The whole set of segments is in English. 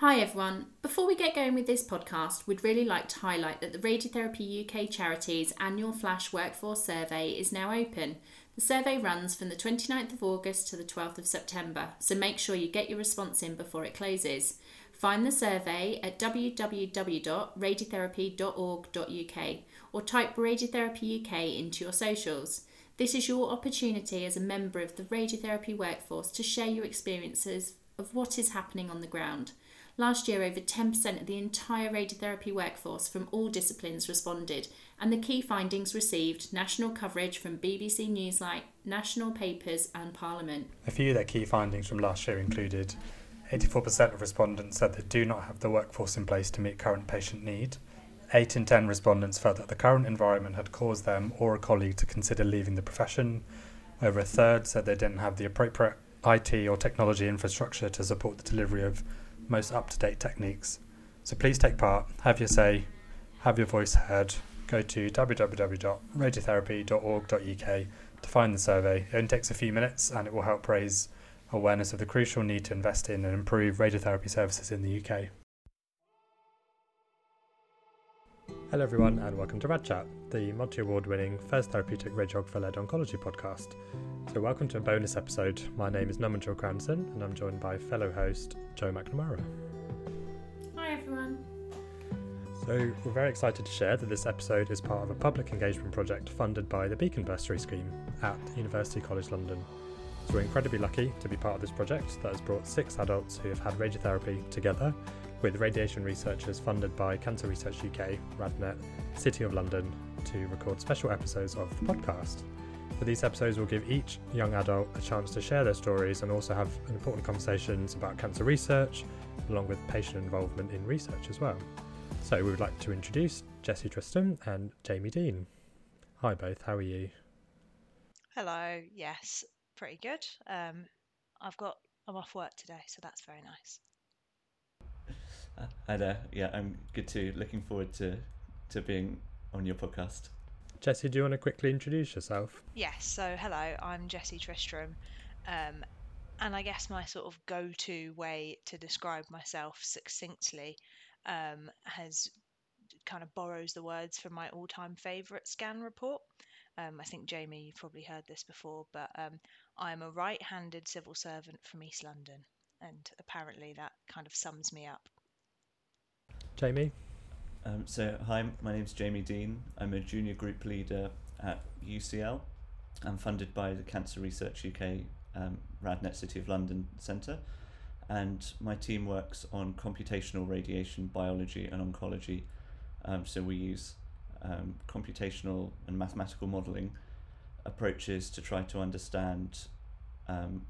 Hi everyone. Before we get going with this podcast, we'd really like to highlight that the Radiotherapy UK Charities annual Flash Workforce Survey is now open. The survey runs from the 29th of August to the 12th of September, so make sure you get your response in before it closes. Find the survey at www.radiotherapy.org.uk or type Radiotherapy UK into your socials. This is your opportunity as a member of the radiotherapy workforce to share your experiences of what is happening on the ground. Last year, over 10% of the entire radiotherapy workforce from all disciplines responded, and the key findings received national coverage from BBC Newsnight, national papers, and Parliament. A few of their key findings from last year included 84% of respondents said they do not have the workforce in place to meet current patient need. 8 in 10 respondents felt that the current environment had caused them or a colleague to consider leaving the profession. Over a third said they didn't have the appropriate IT or technology infrastructure to support the delivery of most up to date techniques. So please take part, have your say, have your voice heard. Go to www.radiotherapy.org.uk to find the survey. It only takes a few minutes and it will help raise awareness of the crucial need to invest in and improve radiotherapy services in the UK. Hello, everyone, and welcome to Rad Chat, the multi award winning first therapeutic radiographer led oncology podcast. So, welcome to a bonus episode. My name is Naman Cranson, and I'm joined by fellow host Jo McNamara. Hi, everyone. So, we're very excited to share that this episode is part of a public engagement project funded by the Beacon Bursary Scheme at University College London. So we're incredibly lucky to be part of this project that has brought six adults who have had radiotherapy together with radiation researchers funded by Cancer Research UK, RadNet, City of London to record special episodes of the podcast. For these episodes, we'll give each young adult a chance to share their stories and also have important conversations about cancer research, along with patient involvement in research as well. So we would like to introduce Jesse Tristram and Jamie Dean. Hi both, how are you? Hello, yes, pretty good. Um, I've got I'm off work today, so that's very nice. Uh, hi there. Yeah, I'm good too. Looking forward to to being on your podcast. Jesse, do you want to quickly introduce yourself? Yes. So hello, I'm Jesse Tristram, um, and I guess my sort of go-to way to describe myself succinctly um, has kind of borrows the words from my all-time favourite scan report. Um, I think Jamie, you've probably heard this before, but um, I'm a right handed civil servant from East London, and apparently that kind of sums me up. Jamie? Um, so, hi, my name's Jamie Dean. I'm a junior group leader at UCL. I'm funded by the Cancer Research UK um, RadNet City of London Centre, and my team works on computational radiation biology and oncology. Um, so, we use um, computational and mathematical modeling approaches to try to understand um,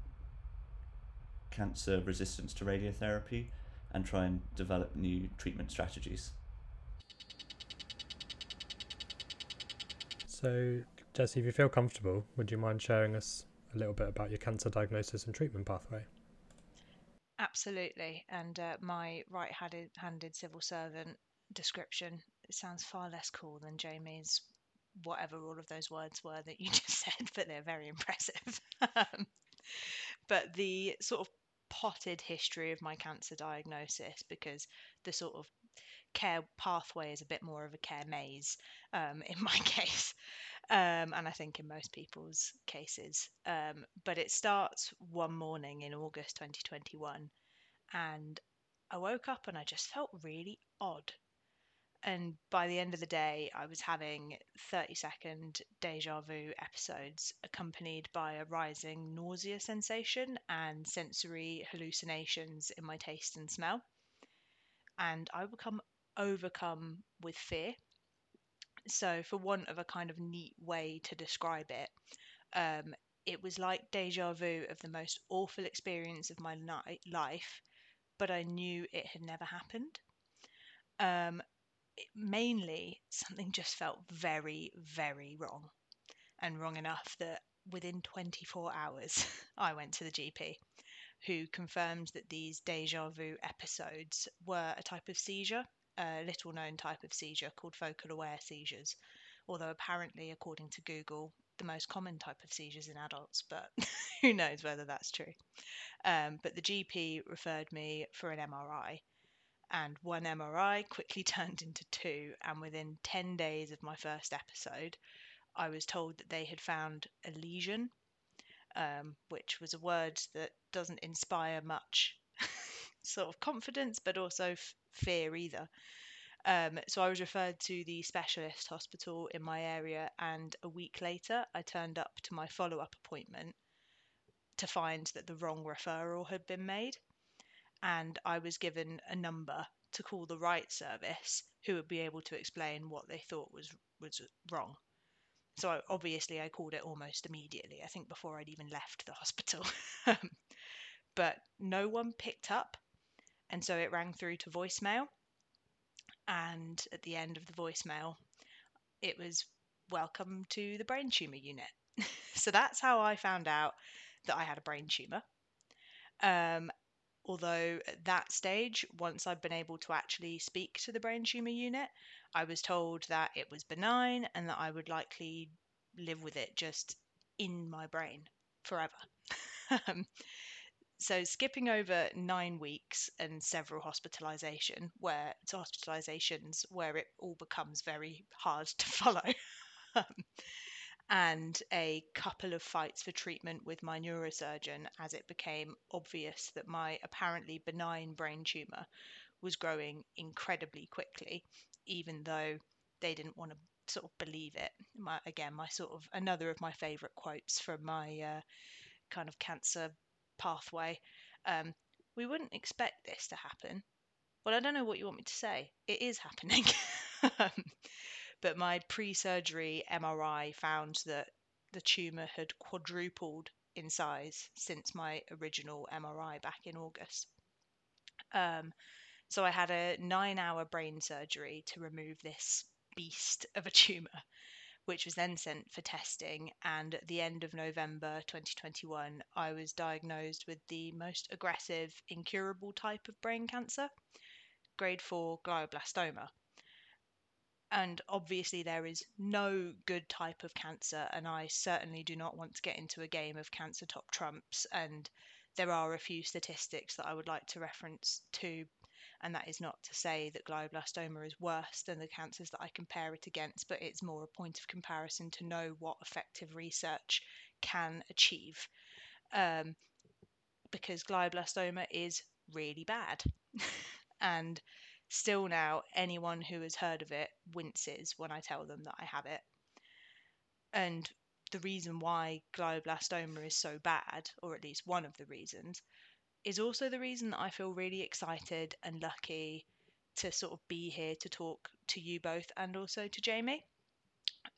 cancer resistance to radiotherapy and try and develop new treatment strategies. So, Jesse, if you feel comfortable, would you mind sharing us a little bit about your cancer diagnosis and treatment pathway? Absolutely. And uh, my right handed civil servant description it sounds far less cool than Jamie's whatever all of those words were that you just said, but they're very impressive. Um, but the sort of potted history of my cancer diagnosis, because the sort of care pathway is a bit more of a care maze um, in my case, um, and I think in most people's cases. Um, but it starts one morning in August 2021, and I woke up and I just felt really odd. And by the end of the day, I was having 30 second deja vu episodes accompanied by a rising nausea sensation and sensory hallucinations in my taste and smell. And I become overcome with fear. So, for want of a kind of neat way to describe it, um, it was like deja vu of the most awful experience of my ni- life, but I knew it had never happened. Um, mainly, something just felt very, very wrong, and wrong enough that within 24 hours, I went to the GP, who confirmed that these deja vu episodes were a type of seizure a little known type of seizure called focal aware seizures, although apparently, according to Google, the most common type of seizures in adults, but who knows whether that's true. Um, but the GP referred me for an MRI, and one MRI quickly turned into two, and within 10 days of my first episode, I was told that they had found a lesion, um, which was a word that doesn't inspire much sort of confidence, but also f- fear either. Um, so I was referred to the specialist hospital in my area, and a week later, I turned up to my follow up appointment to find that the wrong referral had been made. And I was given a number to call the right service, who would be able to explain what they thought was was wrong. So I, obviously, I called it almost immediately. I think before I'd even left the hospital. but no one picked up, and so it rang through to voicemail. And at the end of the voicemail, it was welcome to the brain tumor unit. so that's how I found out that I had a brain tumor. Um, although at that stage, once I'd been able to actually speak to the brain tumor unit, I was told that it was benign and that I would likely live with it just in my brain forever. So skipping over nine weeks and several hospitalization where it's hospitalizations where it all becomes very hard to follow and a couple of fights for treatment with my neurosurgeon as it became obvious that my apparently benign brain tumor was growing incredibly quickly even though they didn't want to sort of believe it my, again my sort of another of my favorite quotes from my uh, kind of cancer pathway. Um, we wouldn't expect this to happen. Well, I don't know what you want me to say. It is happening. but my pre surgery MRI found that the tumour had quadrupled in size since my original MRI back in August. Um, so I had a nine hour brain surgery to remove this beast of a tumour which was then sent for testing. And at the end of November 2021, I was diagnosed with the most aggressive, incurable type of brain cancer, grade 4 glioblastoma. And obviously, there is no good type of cancer, and I certainly do not want to get into a game of cancer top trumps. And there are a few statistics that I would like to reference to and that is not to say that glioblastoma is worse than the cancers that I compare it against, but it's more a point of comparison to know what effective research can achieve. Um, because glioblastoma is really bad. and still now, anyone who has heard of it winces when I tell them that I have it. And the reason why glioblastoma is so bad, or at least one of the reasons, is also the reason that I feel really excited and lucky to sort of be here to talk to you both and also to Jamie.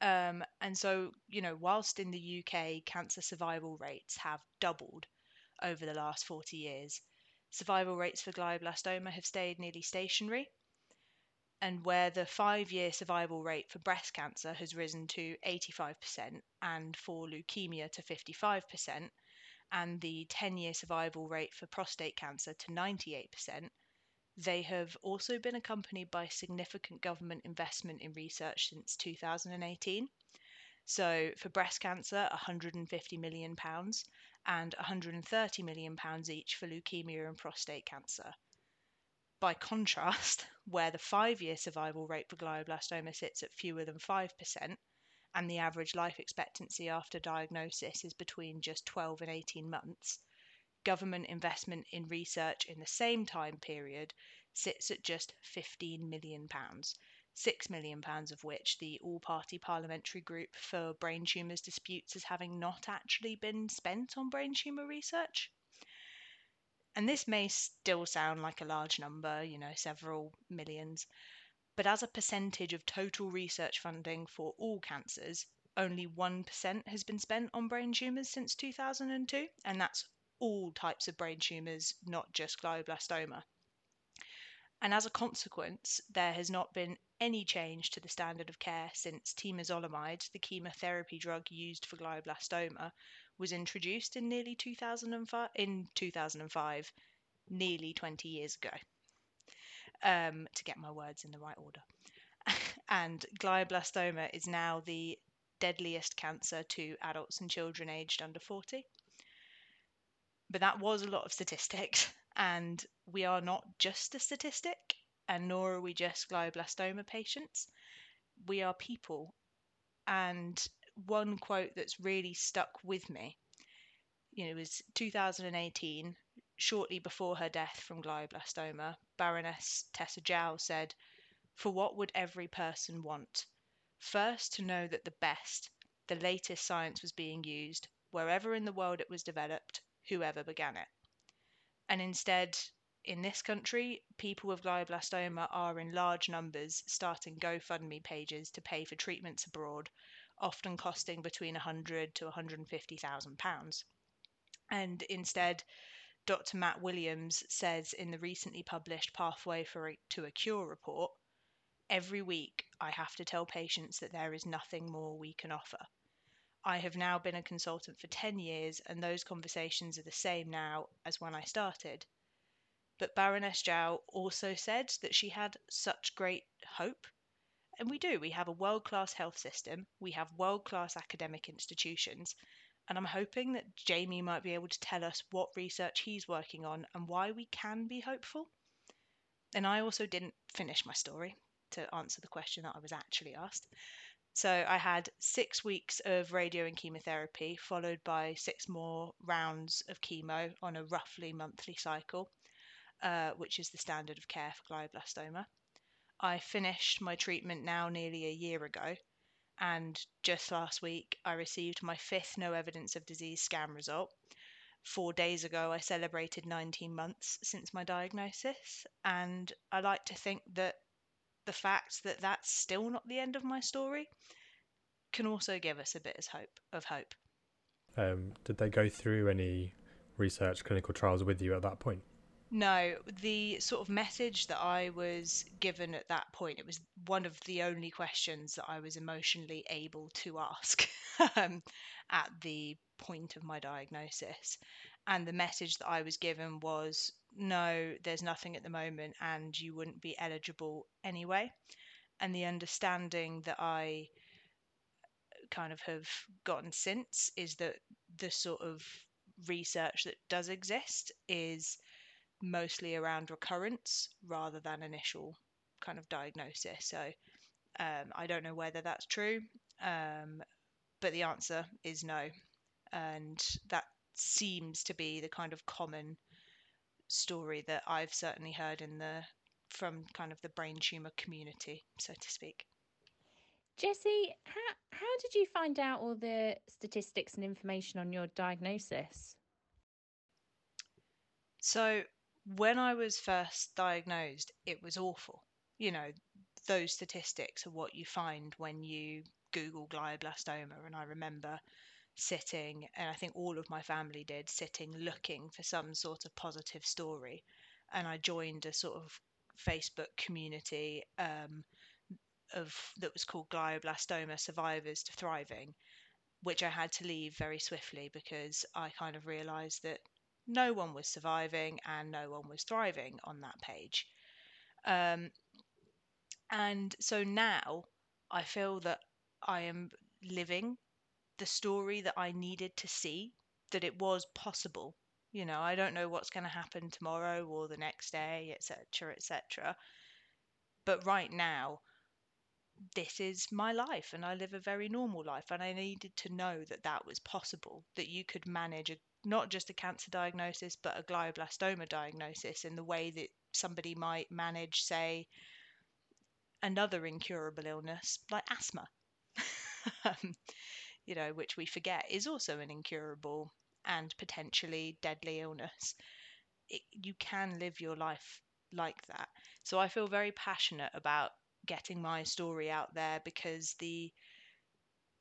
Um, and so, you know, whilst in the UK, cancer survival rates have doubled over the last 40 years, survival rates for glioblastoma have stayed nearly stationary. And where the five year survival rate for breast cancer has risen to 85% and for leukemia to 55%, and the 10 year survival rate for prostate cancer to 98%, They have also been accompanied by significant government investment in research since 2018. So for breast cancer, 150 million pounds and 130 million pounds each for leukemia and prostate cancer. By contrast, where the 5-year survival rate for glioblastoma sits at fewer than 5% and the average life expectancy after diagnosis is between just 12 and 18 months, government investment in research in the same time period sits at just 15 million pounds, £6 million of which the all party parliamentary group for brain tumours disputes as having not actually been spent on brain tumour research. And this may still sound like a large number, you know, several millions, but as a percentage of total research funding for all cancers, only 1% has been spent on brain tumours since 2002, and that's all types of brain tumours, not just glioblastoma. And as a consequence, there has not been any change to the standard of care since temozolomide, the chemotherapy drug used for glioblastoma, was introduced in nearly 2005, in 2005 nearly 20 years ago. Um, to get my words in the right order. and glioblastoma is now the deadliest cancer to adults and children aged under 40. But that was a lot of statistics, and we are not just a statistic, and nor are we just glioblastoma patients. We are people. And one quote that's really stuck with me, you know, it was 2018, shortly before her death from glioblastoma, Baroness Tessa Jowell said, For what would every person want? First, to know that the best, the latest science was being used, wherever in the world it was developed, whoever began it. And instead, in this country, people with glioblastoma are in large numbers starting GoFundMe pages to pay for treatments abroad, often costing between 100 to 150,000 pounds. And instead, Dr. Matt Williams says in the recently published Pathway for a, to a Cure report, every week I have to tell patients that there is nothing more we can offer. I have now been a consultant for 10 years, and those conversations are the same now as when I started. But Baroness Jowell also said that she had such great hope. And we do. We have a world class health system, we have world class academic institutions, and I'm hoping that Jamie might be able to tell us what research he's working on and why we can be hopeful. And I also didn't finish my story to answer the question that I was actually asked. So I had six weeks of radio and chemotherapy, followed by six more rounds of chemo on a roughly monthly cycle, uh, which is the standard of care for glioblastoma. I finished my treatment now nearly a year ago, and just last week I received my fifth no evidence of disease scan result. Four days ago, I celebrated 19 months since my diagnosis, and I like to think that the fact that that's still not the end of my story can also give us a bit of hope. Of hope. Um, did they go through any research clinical trials with you at that point? No, the sort of message that I was given at that point, it was one of the only questions that I was emotionally able to ask um, at the point of my diagnosis. And the message that I was given was no, there's nothing at the moment, and you wouldn't be eligible anyway. And the understanding that I kind of have gotten since is that the sort of research that does exist is mostly around recurrence rather than initial kind of diagnosis. So um, I don't know whether that's true, um, but the answer is no. And that seems to be the kind of common story that I've certainly heard in the from kind of the brain tumor community, so to speak. Jesse, how how did you find out all the statistics and information on your diagnosis? So, when I was first diagnosed, it was awful. You know, those statistics are what you find when you Google glioblastoma. And I remember sitting, and I think all of my family did, sitting looking for some sort of positive story. And I joined a sort of Facebook community um, of that was called glioblastoma survivors to thriving, which I had to leave very swiftly because I kind of realised that no one was surviving and no one was thriving on that page. Um, and so now I feel that I am living the story that I needed to see, that it was possible. You know, I don't know what's going to happen tomorrow or the next day, etc., etc. But right now, this is my life and I live a very normal life. And I needed to know that that was possible, that you could manage a, not just a cancer diagnosis, but a glioblastoma diagnosis in the way that somebody might manage, say, another incurable illness like asthma, um, you know, which we forget is also an incurable and potentially deadly illness. It, you can live your life like that. So I feel very passionate about getting my story out there because the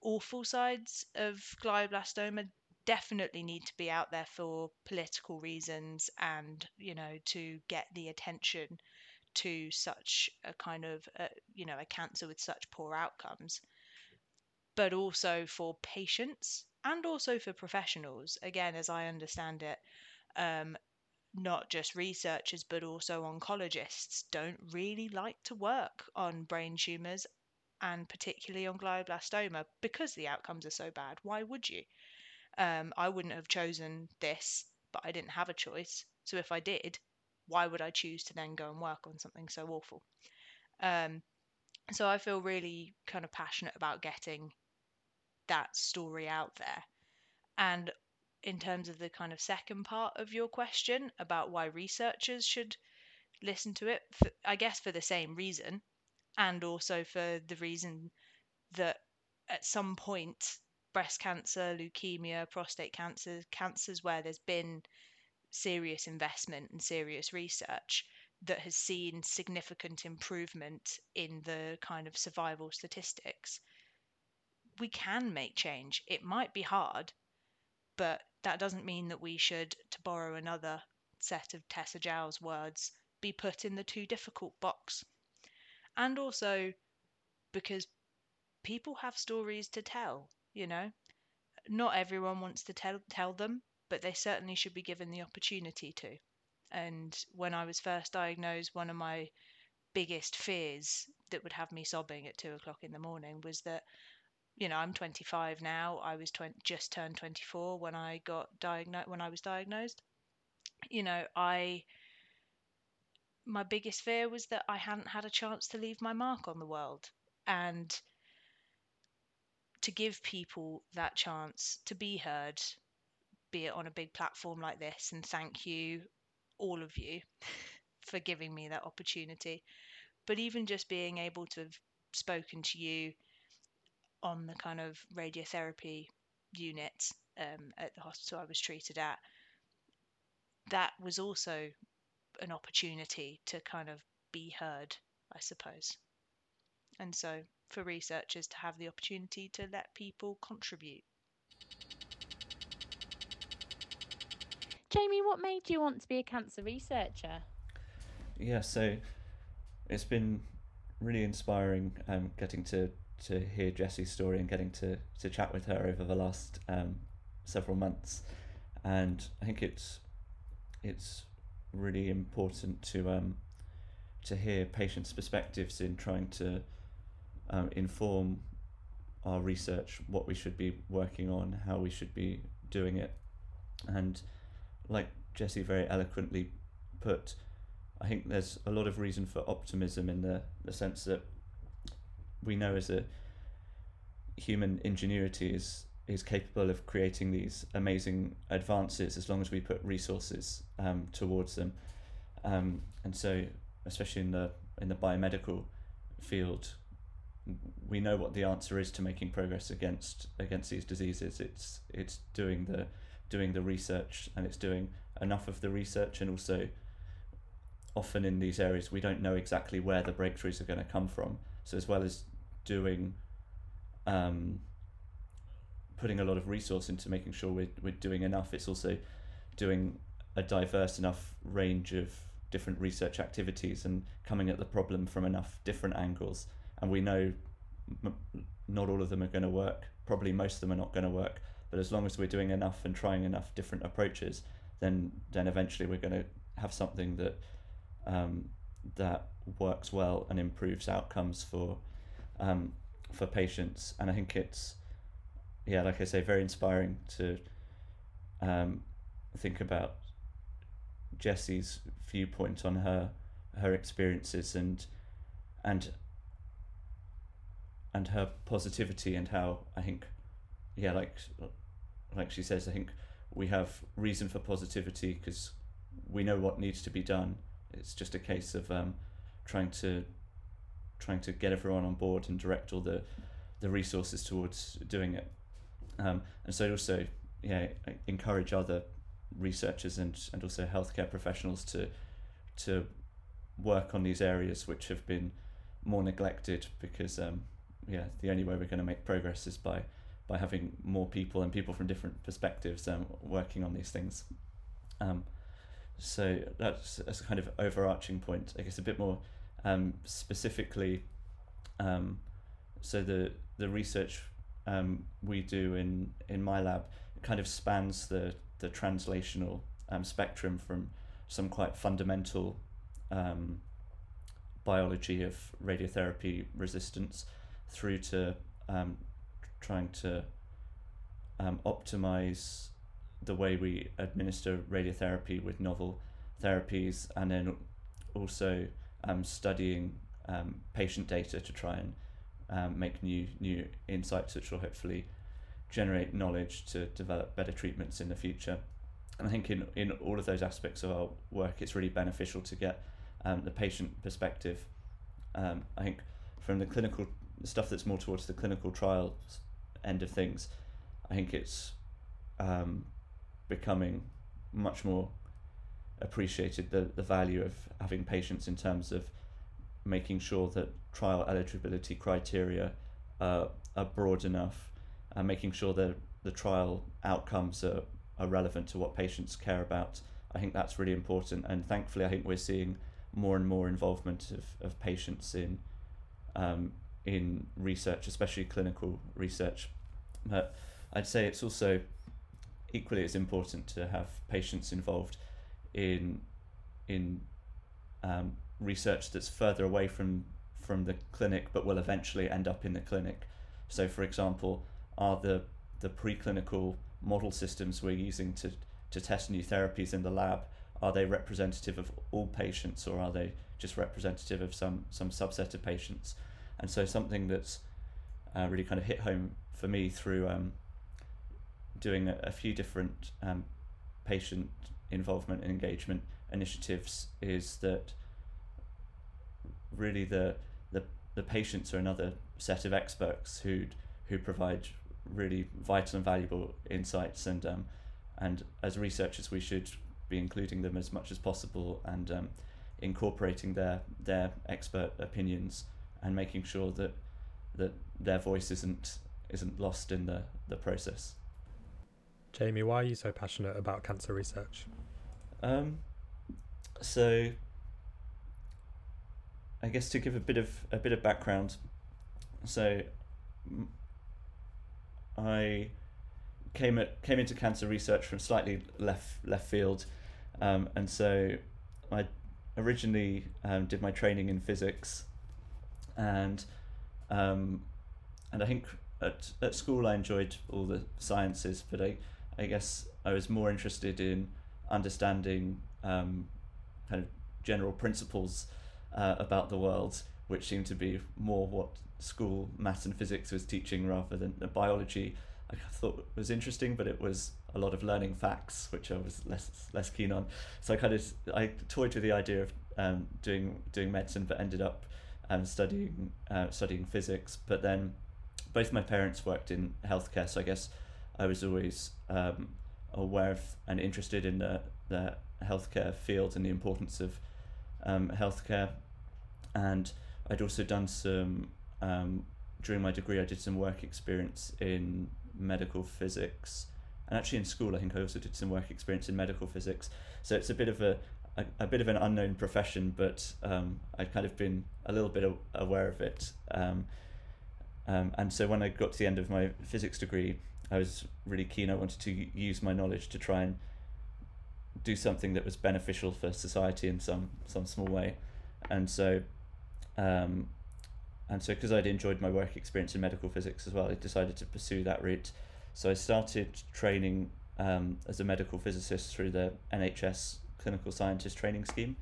awful sides of glioblastoma definitely need to be out there for political reasons and you know to get the attention to such a kind of uh, you know a cancer with such poor outcomes but also for patients and also for professionals again as i understand it um, not just researchers but also oncologists don't really like to work on brain tumors and particularly on glioblastoma because the outcomes are so bad. Why would you? Um, I wouldn't have chosen this, but I didn't have a choice. So if I did, why would I choose to then go and work on something so awful? Um, so I feel really kind of passionate about getting that story out there. And in terms of the kind of second part of your question about why researchers should listen to it, for, I guess for the same reason, and also for the reason that at some point, breast cancer, leukemia, prostate cancer, cancers where there's been serious investment and serious research that has seen significant improvement in the kind of survival statistics. We can make change. It might be hard, but that doesn't mean that we should, to borrow another set of Tessa Jowell's words, be put in the too difficult box. And also because people have stories to tell, you know. Not everyone wants to tell tell them, but they certainly should be given the opportunity to. And when I was first diagnosed, one of my biggest fears that would have me sobbing at two o'clock in the morning was that you know, I'm 25 now. I was 20, just turned 24 when I got diagnosed. When I was diagnosed, you know, I my biggest fear was that I hadn't had a chance to leave my mark on the world, and to give people that chance to be heard, be it on a big platform like this. And thank you, all of you, for giving me that opportunity. But even just being able to have spoken to you on the kind of radiotherapy unit um, at the hospital I was treated at, that was also an opportunity to kind of be heard, I suppose. And so for researchers to have the opportunity to let people contribute. Jamie, what made you want to be a cancer researcher? Yeah, so it's been really inspiring um, getting to to hear Jesse's story and getting to, to chat with her over the last um, several months. And I think it's it's really important to um, to hear patients' perspectives in trying to um, inform our research, what we should be working on, how we should be doing it. And like Jesse very eloquently put, I think there's a lot of reason for optimism in the, the sense that we know as a human ingenuity is is capable of creating these amazing advances as long as we put resources um, towards them. Um, and so, especially in the in the biomedical field, we know what the answer is to making progress against against these diseases. It's it's doing the doing the research and it's doing enough of the research and also often in these areas we don't know exactly where the breakthroughs are going to come from. So as well as doing um, putting a lot of resource into making sure we're, we're doing enough. It's also doing a diverse enough range of different research activities and coming at the problem from enough different angles. And we know m- not all of them are going to work. Probably most of them are not going to work. But as long as we're doing enough and trying enough different approaches, then then eventually we're going to have something that um, that works well and improves outcomes for um, for patients. And I think it's yeah, like I say, very inspiring to um, think about Jesse's viewpoint on her her experiences and and and her positivity and how I think yeah like like she says I think we have reason for positivity because we know what needs to be done it's just a case of um, trying to trying to get everyone on board and direct all the the resources towards doing it. Um, and so also yeah encourage other researchers and, and also healthcare professionals to to work on these areas which have been more neglected because um, yeah the only way we're going to make progress is by by having more people and people from different perspectives um, working on these things. Um, so that's, that's a kind of overarching point. I guess a bit more um, specifically um, so the the research um, we do in in my lab kind of spans the the translational um, spectrum from some quite fundamental biology of radiotherapy resistance through to um, trying to um, optimize the way we administer radiotherapy with novel therapies and then also um, studying um, patient data to try and um, make new new insights which will hopefully generate knowledge to develop better treatments in the future. And I think in, in all of those aspects of our work, it's really beneficial to get um, the patient perspective. Um, I think from the clinical stuff that's more towards the clinical trials end of things, I think it's um, becoming much more appreciated the, the value of having patients in terms of making sure that trial eligibility criteria uh, are broad enough and making sure that the trial outcomes are, are relevant to what patients care about. I think that's really important, and thankfully, I think we're seeing more and more involvement of, of patients in um, in research, especially clinical research. But I'd say it's also equally as important to have patients involved in in um, research that's further away from from the clinic, but will eventually end up in the clinic. So, for example, are the the preclinical model systems we're using to to test new therapies in the lab are they representative of all patients or are they just representative of some some subset of patients and so something that's uh, really kind of hit home for me through um, doing a, a, few different um, patient involvement and engagement initiatives is that really the the, the patients are another set of experts who who provide really vital and valuable insights and um, and as researchers we should be including them as much as possible and um, incorporating their their expert opinions and making sure that that their voice isn't isn't lost in the, the process. Jamie, why are you so passionate about cancer research? Um, so I guess to give a bit of a bit of background, so I came at came into cancer research from slightly left left field, um, and so I originally um, did my training in physics, and um, and I think at at school I enjoyed all the sciences, but I I guess I was more interested in understanding um, kind of general principles uh, about the world, which seemed to be more what school maths and physics was teaching rather than biology. I thought was interesting, but it was a lot of learning facts, which I was less less keen on. So I kind of I toyed with the idea of um, doing doing medicine, but ended up um, studying uh, studying physics. But then both my parents worked in healthcare, so I guess I was always um, aware of and interested in the the healthcare field and the importance of um, healthcare. And I'd also done some um, during my degree, I did some work experience in medical physics, and actually in school, I think I also did some work experience in medical physics. So it's a bit of a a, a bit of an unknown profession, but um, I'd kind of been a little bit aware of it. Um, um, and so when I got to the end of my physics degree, I was really keen. I wanted to use my knowledge to try and do something that was beneficial for society in some some small way. and so um, and so because I'd enjoyed my work experience in medical physics as well, I decided to pursue that route. So I started training um, as a medical physicist through the NHS Clinical Scientist Training Scheme,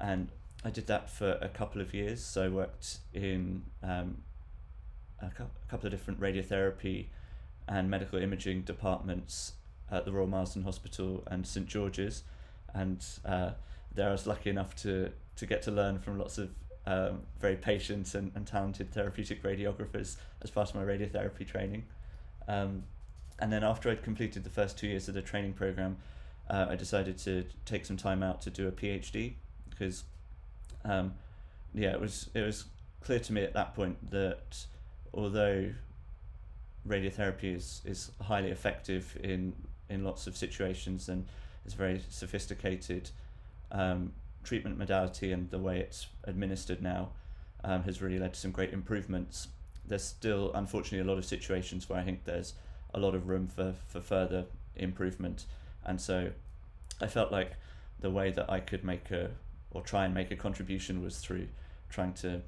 and I did that for a couple of years. So I worked in um, a, cu- a couple of different radiotherapy and medical imaging departments at the Royal Marsden Hospital and St George's, and uh, there I was lucky enough to to get to learn from lots of um, very patient and, and talented therapeutic radiographers as part of my radiotherapy training. Um, and then after I'd completed the first two years of the training program, uh, I decided to take some time out to do a PhD because, um, yeah, it was it was clear to me at that point that although radiotherapy is, is highly effective in in lots of situations and is very sophisticated um, treatment modality and the way it's administered now um, has really led to some great improvements. There's still, unfortunately, a lot of situations where I think there's a lot of room for, for further improvement. And so I felt like the way that I could make a, or try and make a contribution was through trying to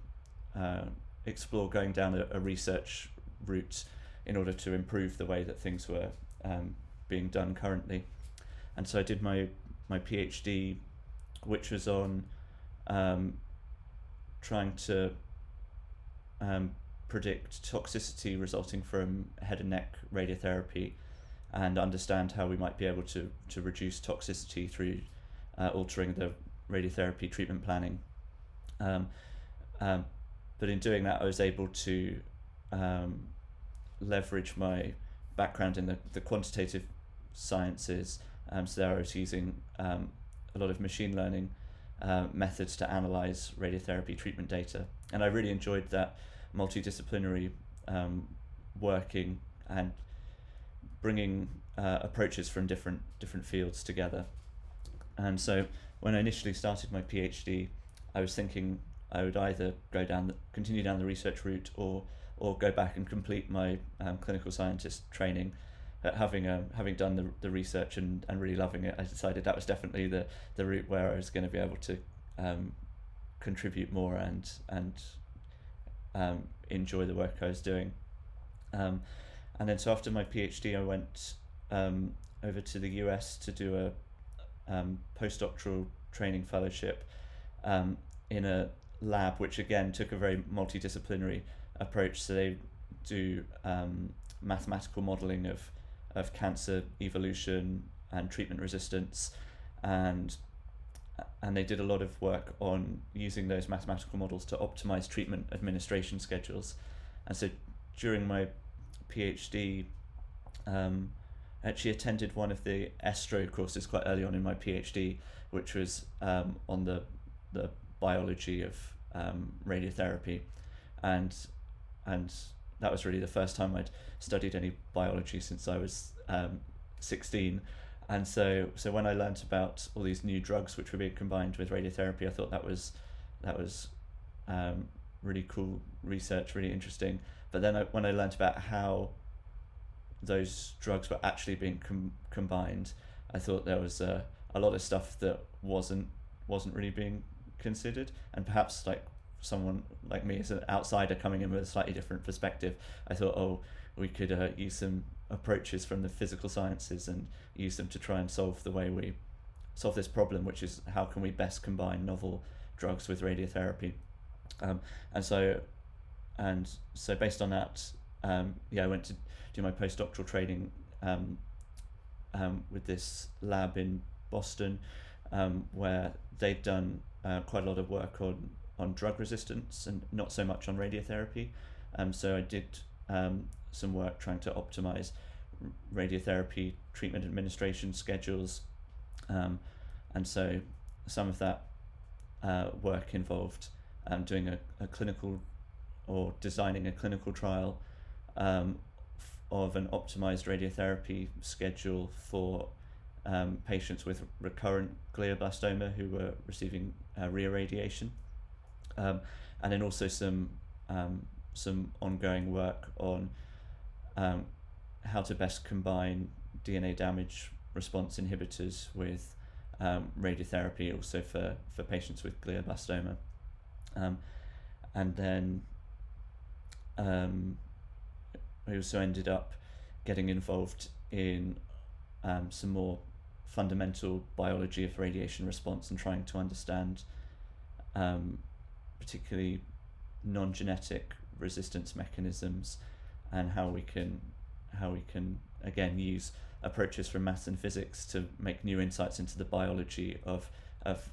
uh, explore going down a, a, research route in order to improve the way that things were um, being done currently. And so I did my, my PhD which was on um, trying to um, predict toxicity resulting from head and neck radiotherapy and understand how we might be able to, to reduce toxicity through uh, altering the radiotherapy treatment planning. Um, um, but in doing that, I was able to um, leverage my background in the, the quantitative sciences. Um, so there I was using um, a lot of machine learning uh, methods to analyze radiotherapy treatment data. And I really enjoyed that multidisciplinary um, working and bringing uh, approaches from different different fields together. And so when I initially started my PhD, I was thinking I would either go down the, continue down the research route or or go back and complete my um, clinical scientist training having um, having done the, the research and, and really loving it, I decided that was definitely the, the route where I was going to be able to um, contribute more and and um, enjoy the work I was doing. Um, and then so after my PhD, I went um, over to the US to do a um, postdoctoral training fellowship um, in a lab, which again took a very multidisciplinary approach. So they do um, mathematical modeling of of cancer evolution and treatment resistance and and they did a lot of work on using those mathematical models to optimize treatment administration schedules and so during my phd um, actually attended one of the ESTRO courses quite early on in my phd which was um, on the the biology of um, radiotherapy and and that was really the first time I'd studied any biology since I was um, 16. And so, so when I learnt about all these new drugs which were being combined with radiotherapy, I thought that was that was um, really cool research, really interesting. But then I, when I learnt about how those drugs were actually being com- combined, I thought there was a, a lot of stuff that wasn't wasn't really being considered, and perhaps like someone like me as an outsider coming in with a slightly different perspective, I thought, oh, we could uh, use some approaches from the physical sciences and use them to try and solve the way we solve this problem, which is how can we best combine novel drugs with radiotherapy. Um, and so, and so based on that, um, yeah, I went to do my postdoctoral training um, um with this lab in Boston, um, where they'd done uh, quite a lot of work on on drug resistance and not so much on radiotherapy. Um, so I did um, some work trying to optimize radiotherapy treatment administration schedules. Um, and so some of that uh, work involved um, doing a, a clinical or designing a clinical trial um, of an optimized radiotherapy schedule for um, patients with recurrent glioblastoma who were receiving uh, reirradiation um, and then also some um, some ongoing work on um, how to best combine DNA damage response inhibitors with um, radiotherapy also for, for patients with glioblastoma. Um, and then um, I also ended up getting involved in um, some more fundamental biology of radiation response and trying to understand um, particularly non-genetic resistance mechanisms and how we can how we can again use approaches from maths and physics to make new insights into the biology of of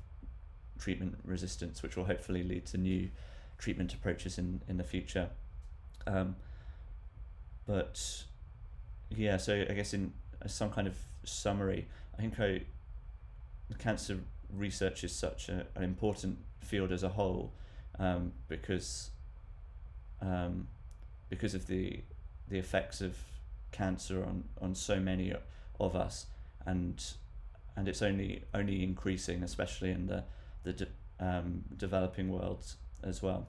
treatment resistance, which will hopefully lead to new treatment approaches in in the future. Um, but yeah, so I guess in some kind of summary, I think I, cancer research is such a, an important field as a whole um, because um, because of the the effects of cancer on, on so many of us. And and it's only only increasing especially in the the de, um, developing world as well.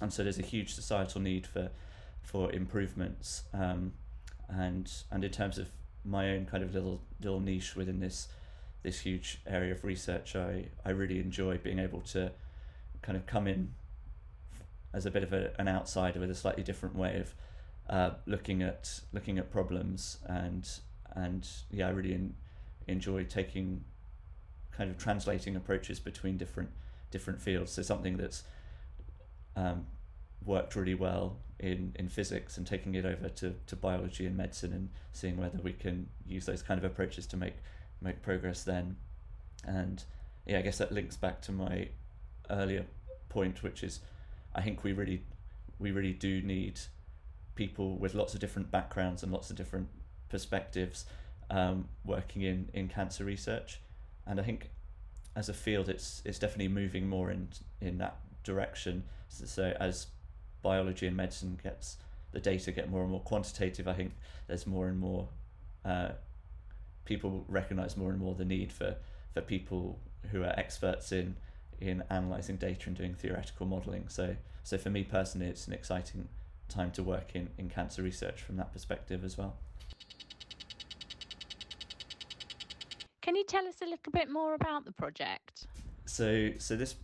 And so there's a huge societal need for for improvements um, and and in terms of my own kind of little little niche within this this huge area of research I, I really enjoy being able to kind of come in as a bit of a, an outsider with a slightly different way of uh, looking at looking at problems and and yeah I really in, enjoy taking kind of translating approaches between different different fields. So something that's um, worked really well in, in physics and taking it over to, to biology and medicine and seeing whether we can use those kind of approaches to make make progress then. And yeah I guess that links back to my earlier point which is I think we really we really do need people with lots of different backgrounds and lots of different perspectives um, working in, in cancer research. And I think as a field, it's it's definitely moving more in in that direction. So, so as biology and medicine gets the data get more and more quantitative, I think there's more and more uh, people recognize more and more the need for for people who are experts in in analyzing data and doing theoretical modeling. So, so for me personally, it's an exciting time to work in, in cancer research from that perspective as well. Can you tell us a little bit more about the project? So, so this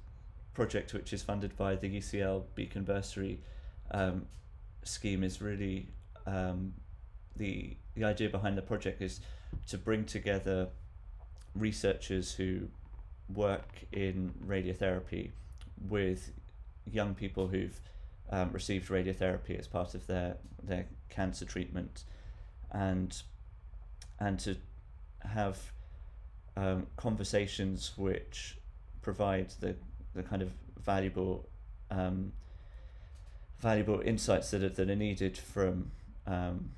project, which is funded by the UCL Beacon Bursary um, scheme, is really um, the the idea behind the project is to bring together researchers who work in radiotherapy with young people who've um, received radiotherapy as part of their their cancer treatment, and and to have um, conversations which provide the the kind of valuable um, valuable insights that are, that are needed from um,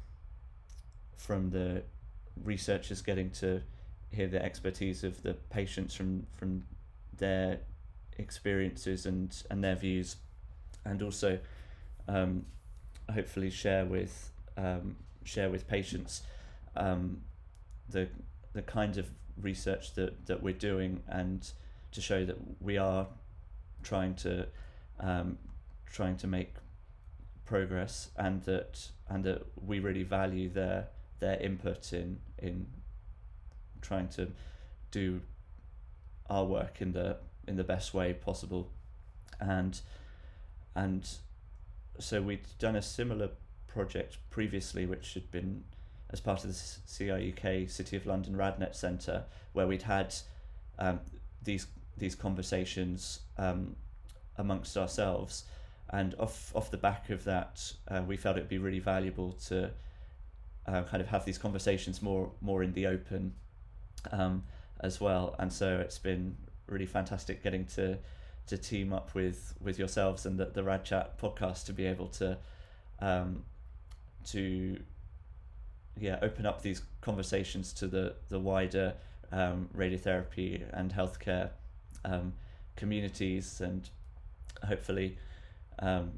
from the researchers getting to hear the expertise of the patients from from their experiences and and their views, and also um, hopefully share with um, share with patients um, the the kind of research that that we're doing and to show that we are trying to um, trying to make progress and that and that we really value their their input in in trying to do our work in the in the best way possible. And and so we'd done a similar project previously which had been as part of the CRUK City of London Radnet Centre where we'd had um, these these conversations um, amongst ourselves. And off off the back of that uh, we felt it'd be really valuable to uh, kind of have these conversations more more in the open um, as well. And so it's been really fantastic getting to to team up with with yourselves and the, the Rad Chat podcast to be able to um, to yeah open up these conversations to the the wider um, radiotherapy and healthcare um, communities and hopefully um,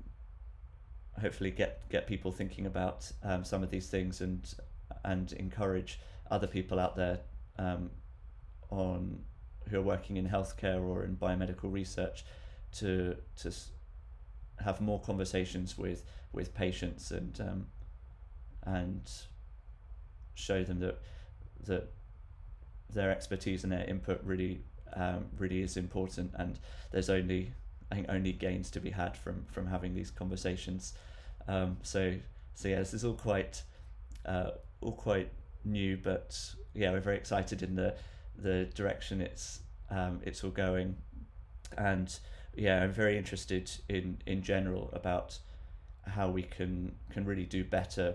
hopefully get get people thinking about um, some of these things and and encourage other people out there um, on who are working in healthcare or in biomedical research to to have more conversations with with patients and um, and show them that that their expertise and their input really um, really is important, and there's only I think only gains to be had from from having these conversations. Um, so so yeah, this is all quite uh, all quite new, but yeah, we're very excited in the the direction it's um, it's all going, and yeah, I'm very interested in in general about how we can can really do better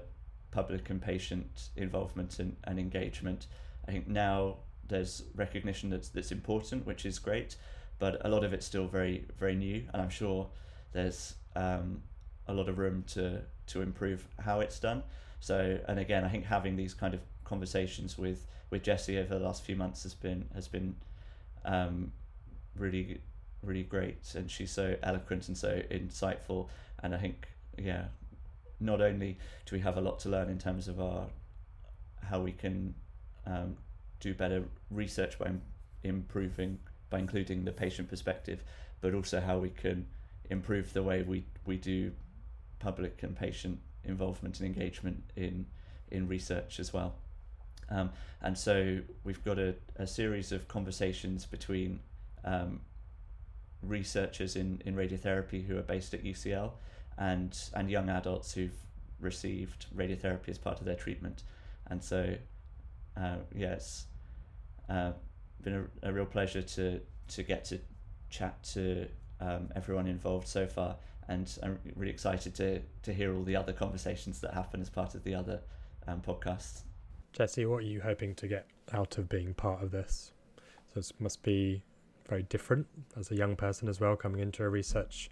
public and patient involvement and, and engagement. I think now there's recognition that's that's important, which is great, but a lot of it's still very very new, and I'm sure there's um, a lot of room to to improve how it's done. So, and again, I think having these kind of conversations with with Jesse over the last few months has been has been um, really really great, and she's so eloquent and so insightful, and I think yeah, not only do we have a lot to learn in terms of our how we can um, do better research by improving by including the patient perspective, but also how we can improve the way we, we do public and patient involvement and engagement in in research as well. Um, and so we've got a, a series of conversations between um, researchers in, in radiotherapy who are based at UCL and and young adults who've received radiotherapy as part of their treatment. And so, uh, yeah, it's uh, been a, a, real pleasure to to get to chat to um, everyone involved so far, and I'm really excited to to hear all the other conversations that happen as part of the other um, podcasts. Jesse, what are you hoping to get out of being part of this? So this must be very different as a young person as well, coming into a research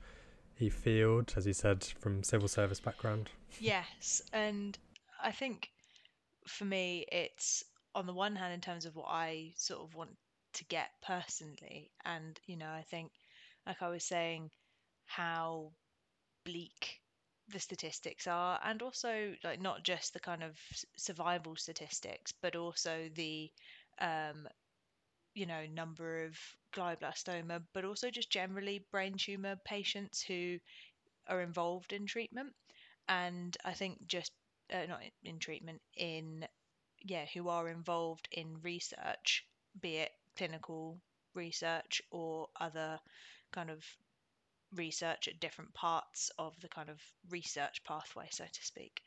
field, as you said, from civil service background. Yes, and I think for me, it's on the one hand in terms of what I sort of want to get personally, and you know, I think, like I was saying, how bleak the statistics are, and also like not just the kind of survival statistics, but also the um, you know number of glioblastoma, but also just generally brain tumor patients who are involved in treatment. And I think just uh, not in treatment, in yeah, who are involved in research, be it clinical research or other kind of research at different parts of the kind of research pathway, so to speak.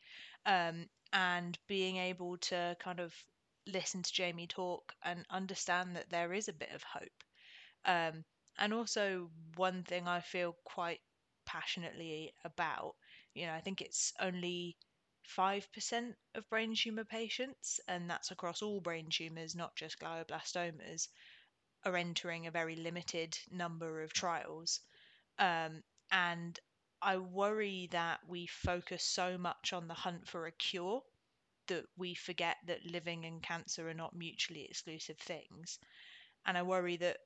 Um, and being able to kind of listen to Jamie talk and understand that there is a bit of hope. Um, and also, one thing I feel quite passionately about, you know, I think it's only 5% of brain tumor patients, and that's across all brain tumors, not just glioblastomas, are entering a very limited number of trials. Um, and I worry that we focus so much on the hunt for a cure that we forget that living and cancer are not mutually exclusive things. And I worry that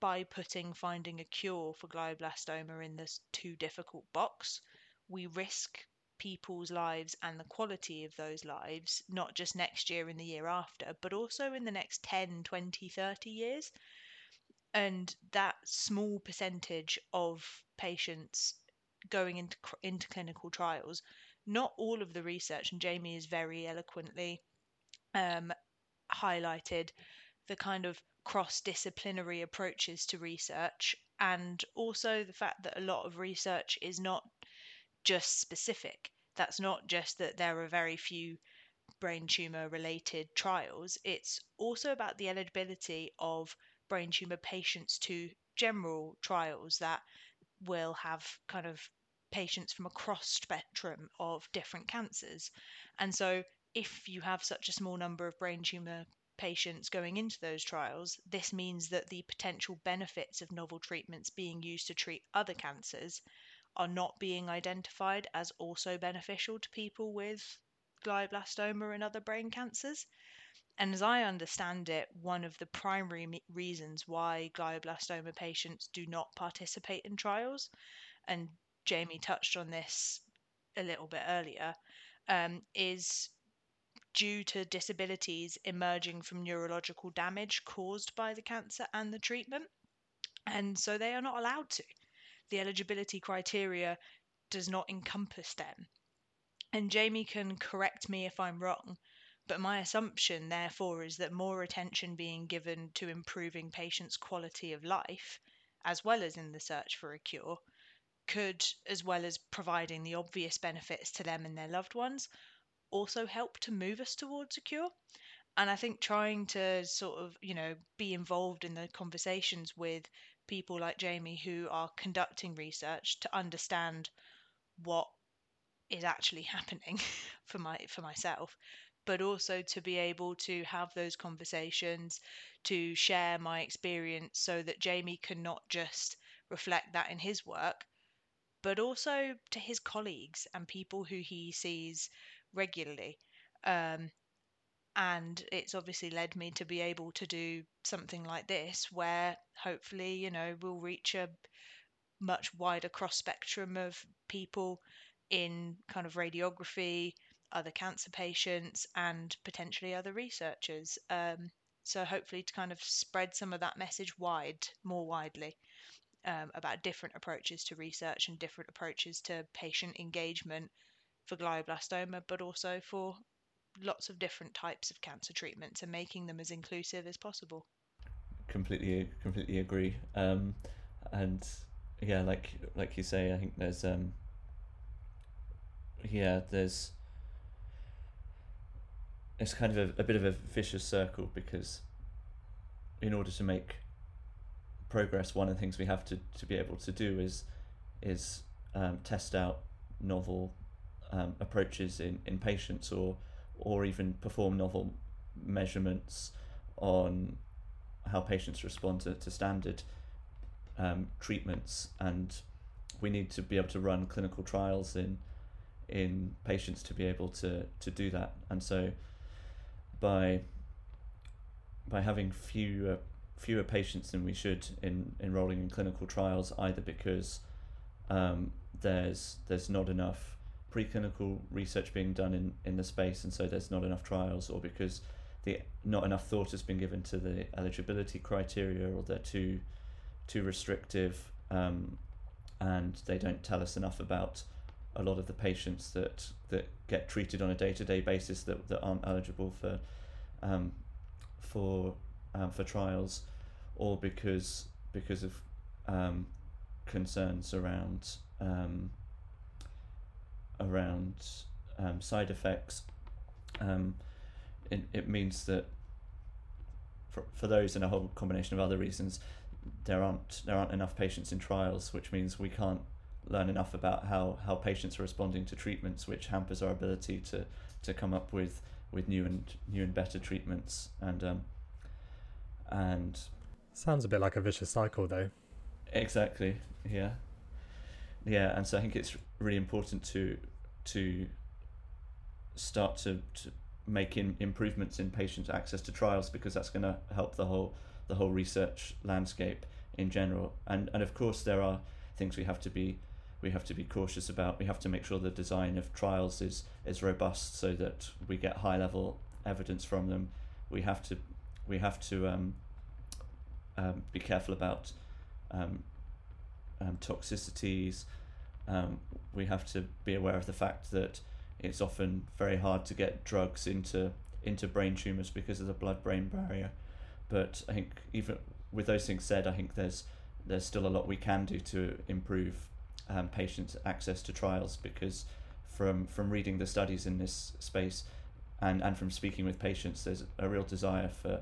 by putting finding a cure for glioblastoma in this too difficult box, we risk people's lives and the quality of those lives, not just next year and the year after, but also in the next 10, 20, 30 years. And that small percentage of patients going into, into clinical trials not all of the research, and Jamie is very eloquently um, highlighted the kind of cross disciplinary approaches to research, and also the fact that a lot of research is not just specific. That's not just that there are very few brain tumor related trials, it's also about the eligibility of brain tumor patients to general trials that will have kind of patients from across spectrum of different cancers. And so if you have such a small number of brain tumor patients going into those trials, this means that the potential benefits of novel treatments being used to treat other cancers are not being identified as also beneficial to people with glioblastoma and other brain cancers. And as I understand it, one of the primary reasons why glioblastoma patients do not participate in trials, and Jamie touched on this a little bit earlier, um, is due to disabilities emerging from neurological damage caused by the cancer and the treatment. And so they are not allowed to. The eligibility criteria does not encompass them. And Jamie can correct me if I'm wrong, But my assumption, therefore, is that more attention being given to improving patients' quality of life, as well as in the search for a cure, could, as well as providing the obvious benefits to them and their loved ones, also help to move us towards a cure. And I think trying to sort of, you know, be involved in the conversations with people like Jamie who are conducting research to understand what is actually happening for my for myself but also to be able to have those conversations to share my experience so that Jamie can not just reflect that in his work but also to his colleagues and people who he sees regularly. Um, and it's obviously led me to be able to do something like this, where hopefully, you know, we'll reach a much wider cross spectrum of people in kind of radiography, other cancer patients, and potentially other researchers. Um, so hopefully to kind of spread some of that message wide, more widely um, about different approaches to research and different approaches to patient engagement for glioblastoma, but also for lots of different types of cancer treatments and making them as inclusive as possible. Completely, completely agree. Um, and yeah, like like you say, I think there's um, yeah, there's it's kind of a, a bit of a vicious circle because in order to make progress, one of the things we have to, to be able to do is is um, test out novel um, approaches in, in patients or or even perform novel measurements on how patients respond to, to standard um, treatments. And we need to be able to run clinical trials in in patients to be able to, to do that. And so by by having fewer fewer patients than we should in enrolling in clinical trials, either because um, there's there's not enough preclinical research being done in, in the space, and so there's not enough trials, or because the not enough thought has been given to the eligibility criteria, or they're too too restrictive, um, and they don't tell us enough about a lot of the patients that that get treated on a day to day basis that, that aren't eligible for um, for um, for trials, or because because of um, concerns around um, around um, side effects. Um, it, it means that for, for those and a whole combination of other reasons, there aren't there aren't enough patients in trials, which means we can't learn enough about how, how patients are responding to treatments, which hampers our ability to, to come up with, with new and new and better treatments. And um, and sounds a bit like a vicious cycle, though. Exactly. Yeah. Yeah, and so I think it's really important to to start to, to make in, improvements in patient access to trials because that's going to help the whole the whole research landscape in general. And and of course there are things we have to be we have to be cautious about. We have to make sure the design of trials is is robust so that we get high level evidence from them. We have to we have to um, um, be careful about um, um, toxicities. Um, we have to be aware of the fact that it's often very hard to get drugs into into brain tumors because of the blood brain barrier. But I think even with those things said, I think there's there's still a lot we can do to improve um, patients' access to trials because from from reading the studies in this space and, and from speaking with patients, there's a real desire for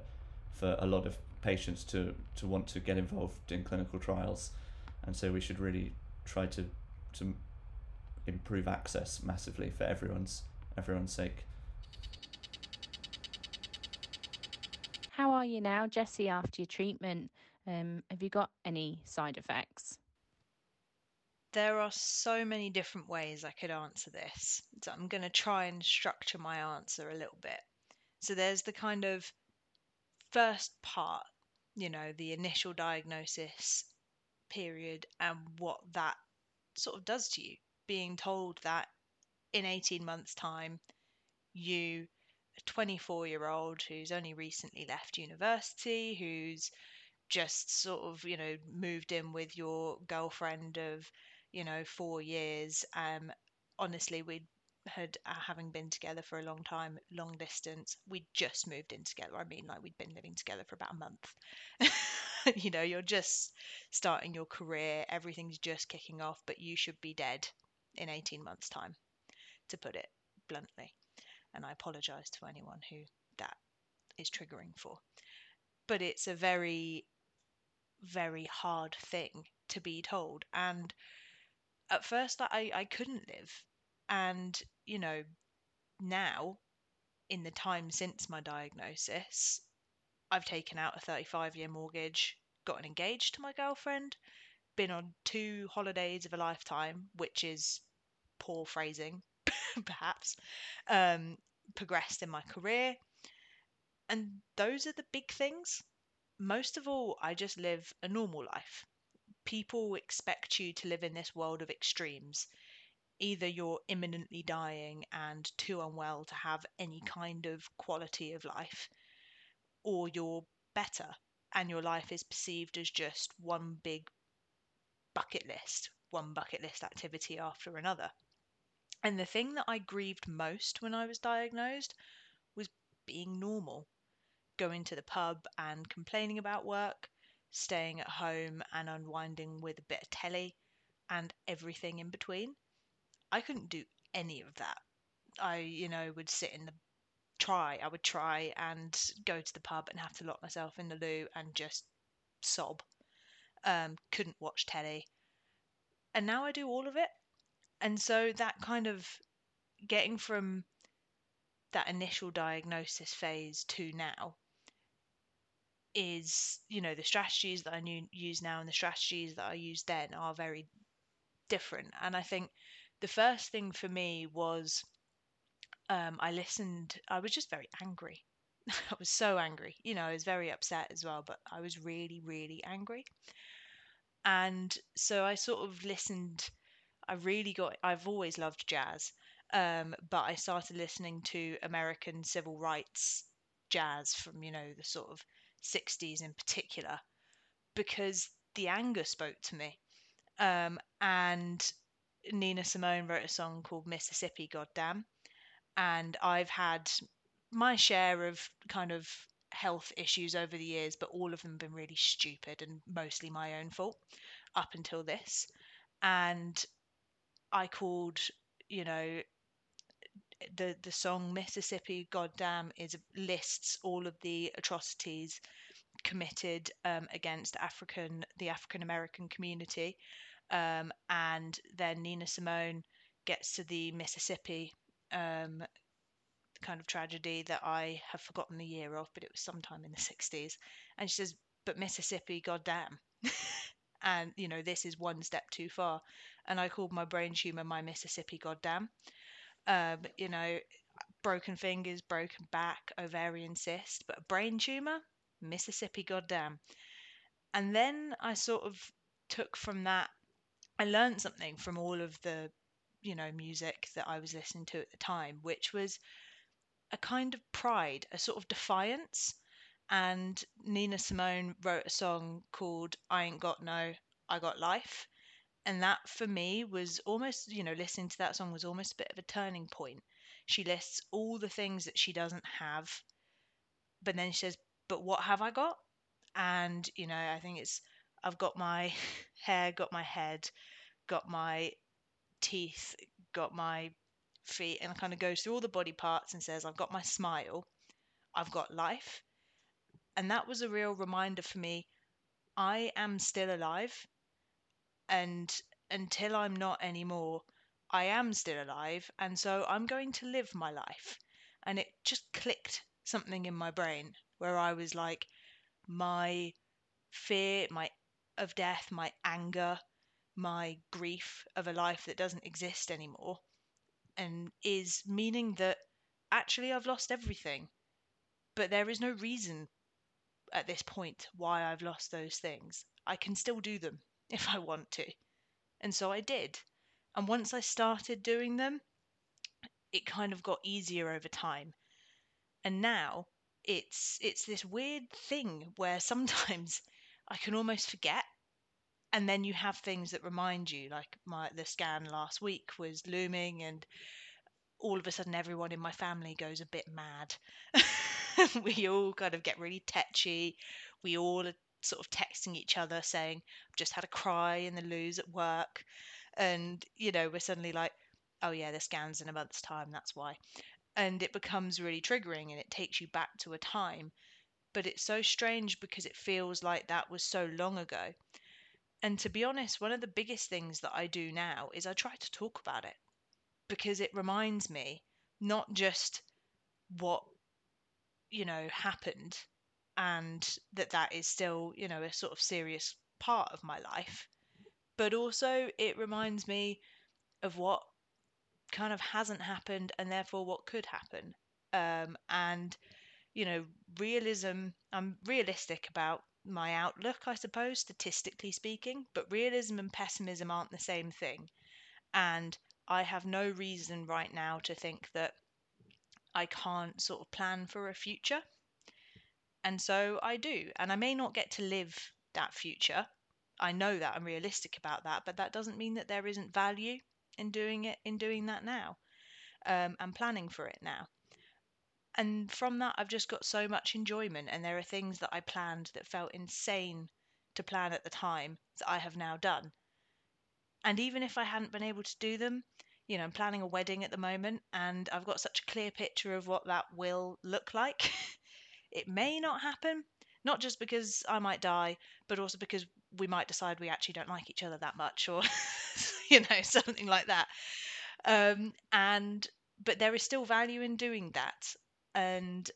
for a lot of patients to, to want to get involved in clinical trials, and so we should really try to to improve access massively for everyone's everyone's sake. How are you now, Jesse after your treatment? Um, have you got any side effects? There are so many different ways I could answer this. So I'm going to try and structure my answer a little bit. So there's the kind of first part, you know, the initial diagnosis period and what that sort of does to you. Being told that in 18 months' time, you, a 24 year old who's only recently left university, who's just sort of, you know, moved in with your girlfriend of, you know, four years, um, honestly, we had uh, having been together for a long time, long distance. We'd just moved in together. I mean, like we'd been living together for about a month. you know, you're just starting your career, everything's just kicking off, but you should be dead in 18 months' time, to put it bluntly. And I apologize to anyone who that is triggering for. But it's a very, very hard thing to be told. And at first, I, I couldn't live. And, you know, now, in the time since my diagnosis, I've taken out a 35 year mortgage, gotten engaged to my girlfriend, been on two holidays of a lifetime, which is poor phrasing, perhaps, um, progressed in my career. And those are the big things. Most of all, I just live a normal life. People expect you to live in this world of extremes. Either you're imminently dying and too unwell to have any kind of quality of life, or you're better and your life is perceived as just one big bucket list, one bucket list activity after another. And the thing that I grieved most when I was diagnosed was being normal, going to the pub and complaining about work, staying at home and unwinding with a bit of telly, and everything in between. I couldn't do any of that. I, you know, would sit in the try, I would try and go to the pub and have to lock myself in the loo and just sob. Um, couldn't watch telly. And now I do all of it. And so that kind of getting from that initial diagnosis phase to now is, you know, the strategies that I use now and the strategies that I used then are very different. And I think the first thing for me was um, I listened. I was just very angry. I was so angry. You know, I was very upset as well, but I was really, really angry. And so I sort of listened. I really got. I've always loved jazz, um, but I started listening to American civil rights jazz from you know the sort of 60s in particular because the anger spoke to me. Um, and Nina Simone wrote a song called Mississippi Goddam and I've had my share of kind of health issues over the years, but all of them been really stupid and mostly my own fault up until this. And I called, you know, the the song Mississippi Goddam is lists all of the atrocities committed um, against African the African American community, um, and then Nina Simone gets to the Mississippi um, kind of tragedy that I have forgotten the year of, but it was sometime in the 60s. And she says, But Mississippi, goddamn. and, you know, this is one step too far. And I called my brain tumor my Mississippi, goddamn. Um, you know, broken fingers, broken back, ovarian cyst, but a brain tumor, Mississippi, goddamn. And then I sort of took from that, I learned something from all of the you know, music that I was listening to at the time, which was a kind of pride, a sort of defiance. And Nina Simone wrote a song called I Ain't Got No, I Got Life. And that for me was almost, you know, listening to that song was almost a bit of a turning point. She lists all the things that she doesn't have, but then she says, But what have I got? And, you know, I think it's, I've got my hair, got my head, got my teeth, got my feet, and kind of goes through all the body parts and says, I've got my smile, I've got life. And that was a real reminder for me I am still alive. And until I'm not anymore, I am still alive. And so I'm going to live my life. And it just clicked something in my brain where I was like, my fear, my of death, my anger, my grief of a life that doesn't exist anymore and is meaning that actually I've lost everything. But there is no reason at this point why I've lost those things. I can still do them if I want to. And so I did. And once I started doing them, it kind of got easier over time. And now it's it's this weird thing where sometimes I can almost forget and then you have things that remind you like my the scan last week was looming and all of a sudden everyone in my family goes a bit mad. we all kind of get really tetchy. We all are sort of texting each other saying, I've just had a cry in the loos at work. And, you know, we're suddenly like, oh yeah, the scan's in a month's time, that's why. And it becomes really triggering and it takes you back to a time. But it's so strange because it feels like that was so long ago. And to be honest, one of the biggest things that I do now is I try to talk about it because it reminds me not just what you know happened and that that is still you know a sort of serious part of my life. But also it reminds me of what kind of hasn't happened and therefore what could happen. Um, and you know realism i'm realistic about my outlook i suppose statistically speaking but realism and pessimism aren't the same thing. And I have no reason right now to think that I can't sort of plan for a future. And so I do. And I may not get to live that future. I know that I'm realistic about that, but that doesn't mean that there isn't value in doing it, in doing that now, um, and planning for it now. And from that, I've just got so much enjoyment. And there are things that I planned that felt insane to plan at the time that I have now done. And even if I hadn't been able to do them, you know, I'm planning a wedding at the moment and I've got such a clear picture of what that will look like. it may not happen, not just because I might die, but also because we might decide we actually don't like each other that much or, you know, something like that. Um, and, but there is still value in doing that. And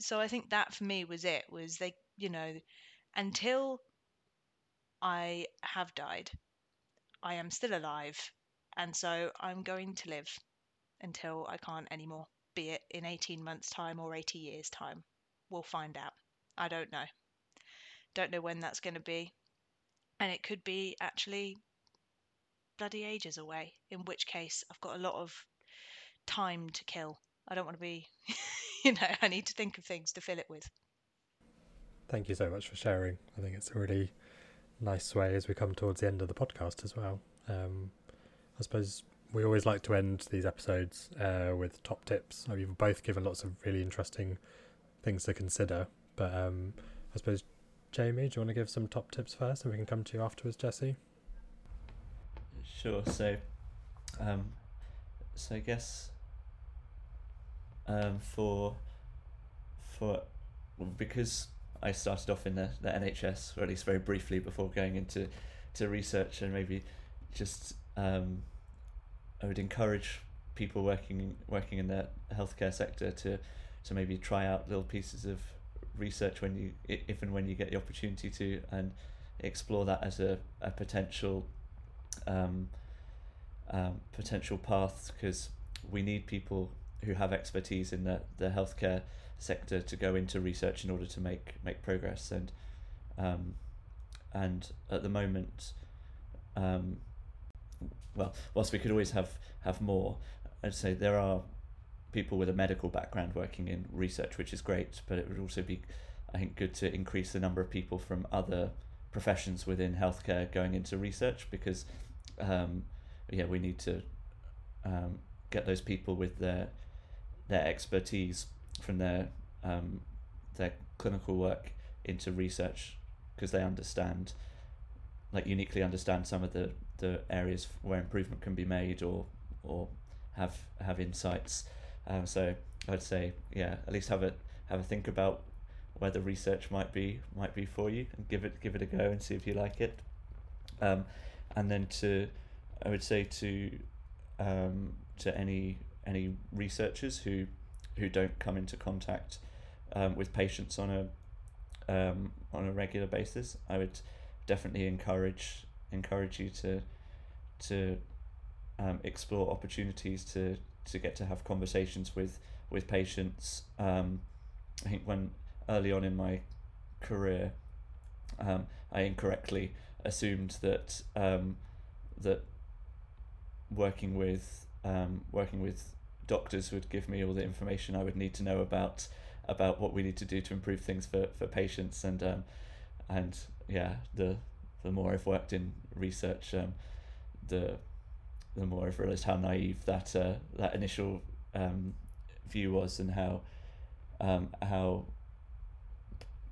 so I think that for me was it, was they, you know, until I have died, I am still alive and so I'm going to live until I can't anymore, be it in 18 months' time or 80 years' time. We'll find out. I don't know. Don't know when that's going to be. And it could be actually bloody ages away, in which case I've got a lot of time to kill. I don't want to be, you know, I need to think of things to fill it with. Thank you so much for sharing. I think it's a really nice way as we come towards the end of the podcast as well. Um, I suppose we always like to end these episodes uh, with top tips. You've both given lots of really interesting things to consider. But um, I suppose, Jamie, do you want to give some top tips first and we can come to you afterwards, Jesse? Sure. So, um, so I guess um, for for because I started off in the, the NHS, or at least very briefly before going into to research and maybe just um, I would encourage people working working in the healthcare sector to to maybe try out little pieces of research when you if and when you get the opportunity to and explore that as a, a potential um, um, potential path because we need people who have expertise in the, the healthcare sector to go into research in order to make make progress. And um, and at the moment um, well, whilst we could always have have more, I'd say there are people with a medical background working in research, which is great. But it would also be, I think, good to increase the number of people from other professions within healthcare going into research because, um, yeah, we need to um, get those people with their their expertise from their um, their clinical work into research because they understand like uniquely understand some of the the areas where improvement can be made or or have have insights. Um, so I'd say yeah, at least have a have a think about where the research might be might be for you and give it give it a go and see if you like it. Um, and then to I would say to um, to any any researchers who who don't come into contact um, with patients on a um, on a regular basis, I would definitely encourage encourage you to to um, explore opportunities to to get to have conversations with with patients. Um, I think when early on in my career, um, I incorrectly assumed that um, that working with um, working with doctors would give me all the information I would need to know about about what we need to do to improve things for, for patients and um, and yeah the the more I've worked in research, um, the the more I've realised how naive that uh, that initial um, view was, and how um, how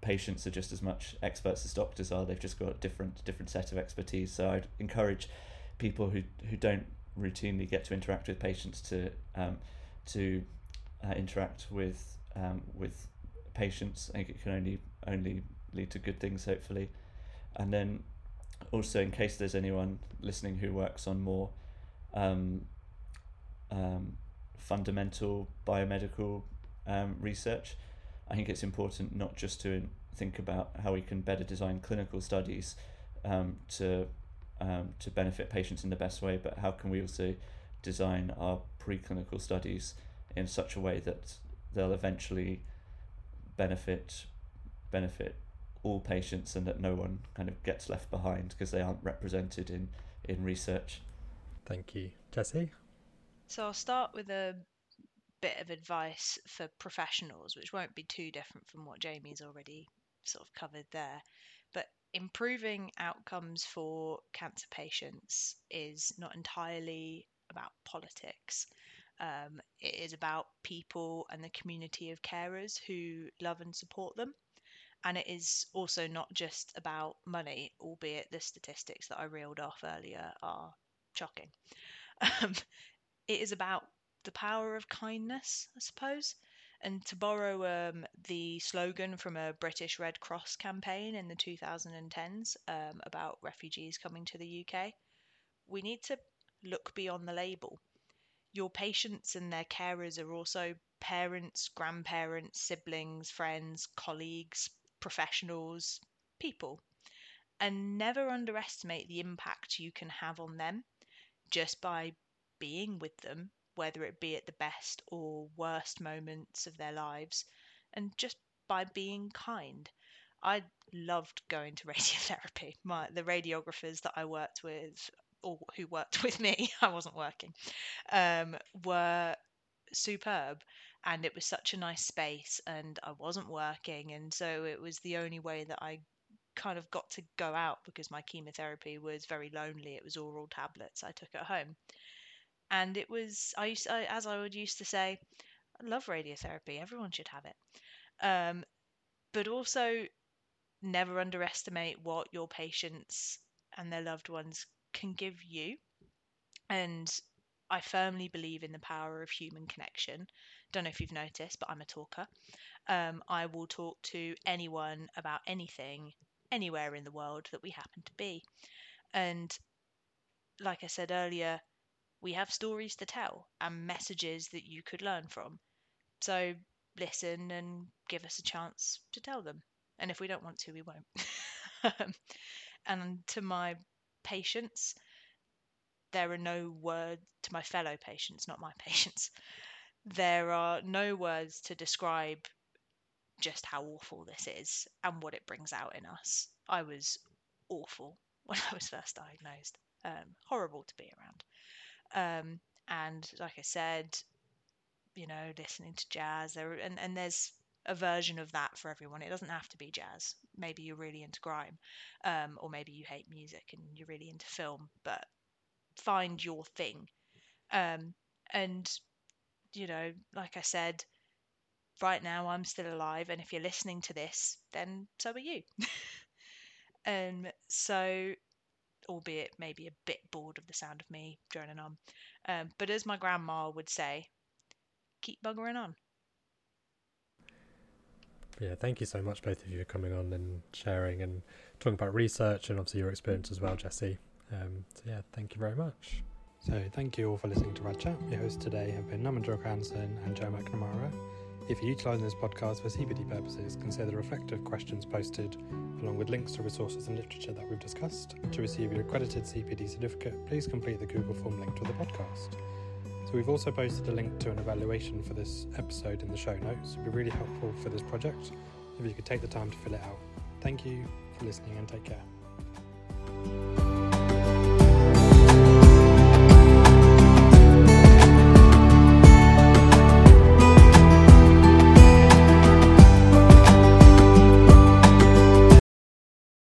patients are just as much experts as doctors are. They've just got a different different set of expertise. So I'd encourage people who who don't routinely get to interact with patients to um, to uh, interact with um, with patients. I think it can only only lead to good things, hopefully. And then also, in case there's anyone listening who works on more um, um, fundamental biomedical um, research, I think it's important not just to think about how we can better design clinical studies um, to um, to benefit patients in the best way, but how can we also design our preclinical studies in such a way that they'll eventually benefit benefit all patients and that no one kind of gets left behind because they aren't represented in in research. Thank you, Jesse. So I'll start with a bit of advice for professionals, which won't be too different from what Jamie's already sort of covered there. But improving outcomes for cancer patients is not entirely about politics. Um, it is about people and the community of carers who love and support them. And it is also not just about money, albeit the statistics that I reeled off earlier are shocking. Um, it is about the power of kindness, I suppose. And to borrow um, the slogan from a British Red Cross campaign in the 2010s um, about refugees coming to the UK, we need to look beyond the label. Your patients and their carers are also parents, grandparents, siblings, friends, colleagues, professionals, people. And never underestimate the impact you can have on them just by being with them, whether it be at the best or worst moments of their lives, and just by being kind. I loved going to radiotherapy. My the radiographers that I worked with or who worked with me, I wasn't working, um, were superb and it was such a nice space and I wasn't working and so it was the only way that I kind of got to go out because my chemotherapy was very lonely. It was oral tablets I took at home. And it was I used I, as I would used to say I love radiotherapy. Everyone should have it. Um, but also never underestimate what your patients and their loved ones can give you. And I firmly believe in the power of human connection. Don't know if you've noticed, but I'm a talker. Um, I will talk to anyone about anything, anywhere in the world that we happen to be. And like I said earlier, we have stories to tell and messages that you could learn from. So listen and give us a chance to tell them. And if we don't want to, we won't. and to my patients, there are no words to my fellow patients, not my patients. There are no words to describe just how awful this is and what it brings out in us. I was awful when I was first diagnosed. Um, horrible to be around. Um, and like I said, you know, listening to jazz there, and, and there's a version of that for everyone. It doesn't have to be jazz. Maybe you're really into grime, um, or maybe you hate music and you're really into film. But find your thing. Um, and, you know, like I said, right now I'm still alive, and if you're listening to this, then so are you. um, so, albeit maybe a bit bored of the sound of me droning on, um, but as my grandma would say, keep buggering on. Yeah, thank you so much, both of you, for coming on and sharing and talking about research and obviously your experience as well, Jesse. Um, so yeah, thank you very much. So thank you all for listening to Rad Chat. Your hosts today have been Naman Hansen and Jo McNamara. If you're utilising this podcast for CPD purposes, consider the reflective questions posted, along with links to resources and literature that we've discussed. To receive your accredited CPD certificate, please complete the Google form linked to the podcast. So we've also posted a link to an evaluation for this episode in the show notes. It'd be really helpful for this project if you could take the time to fill it out. Thank you for listening and take care.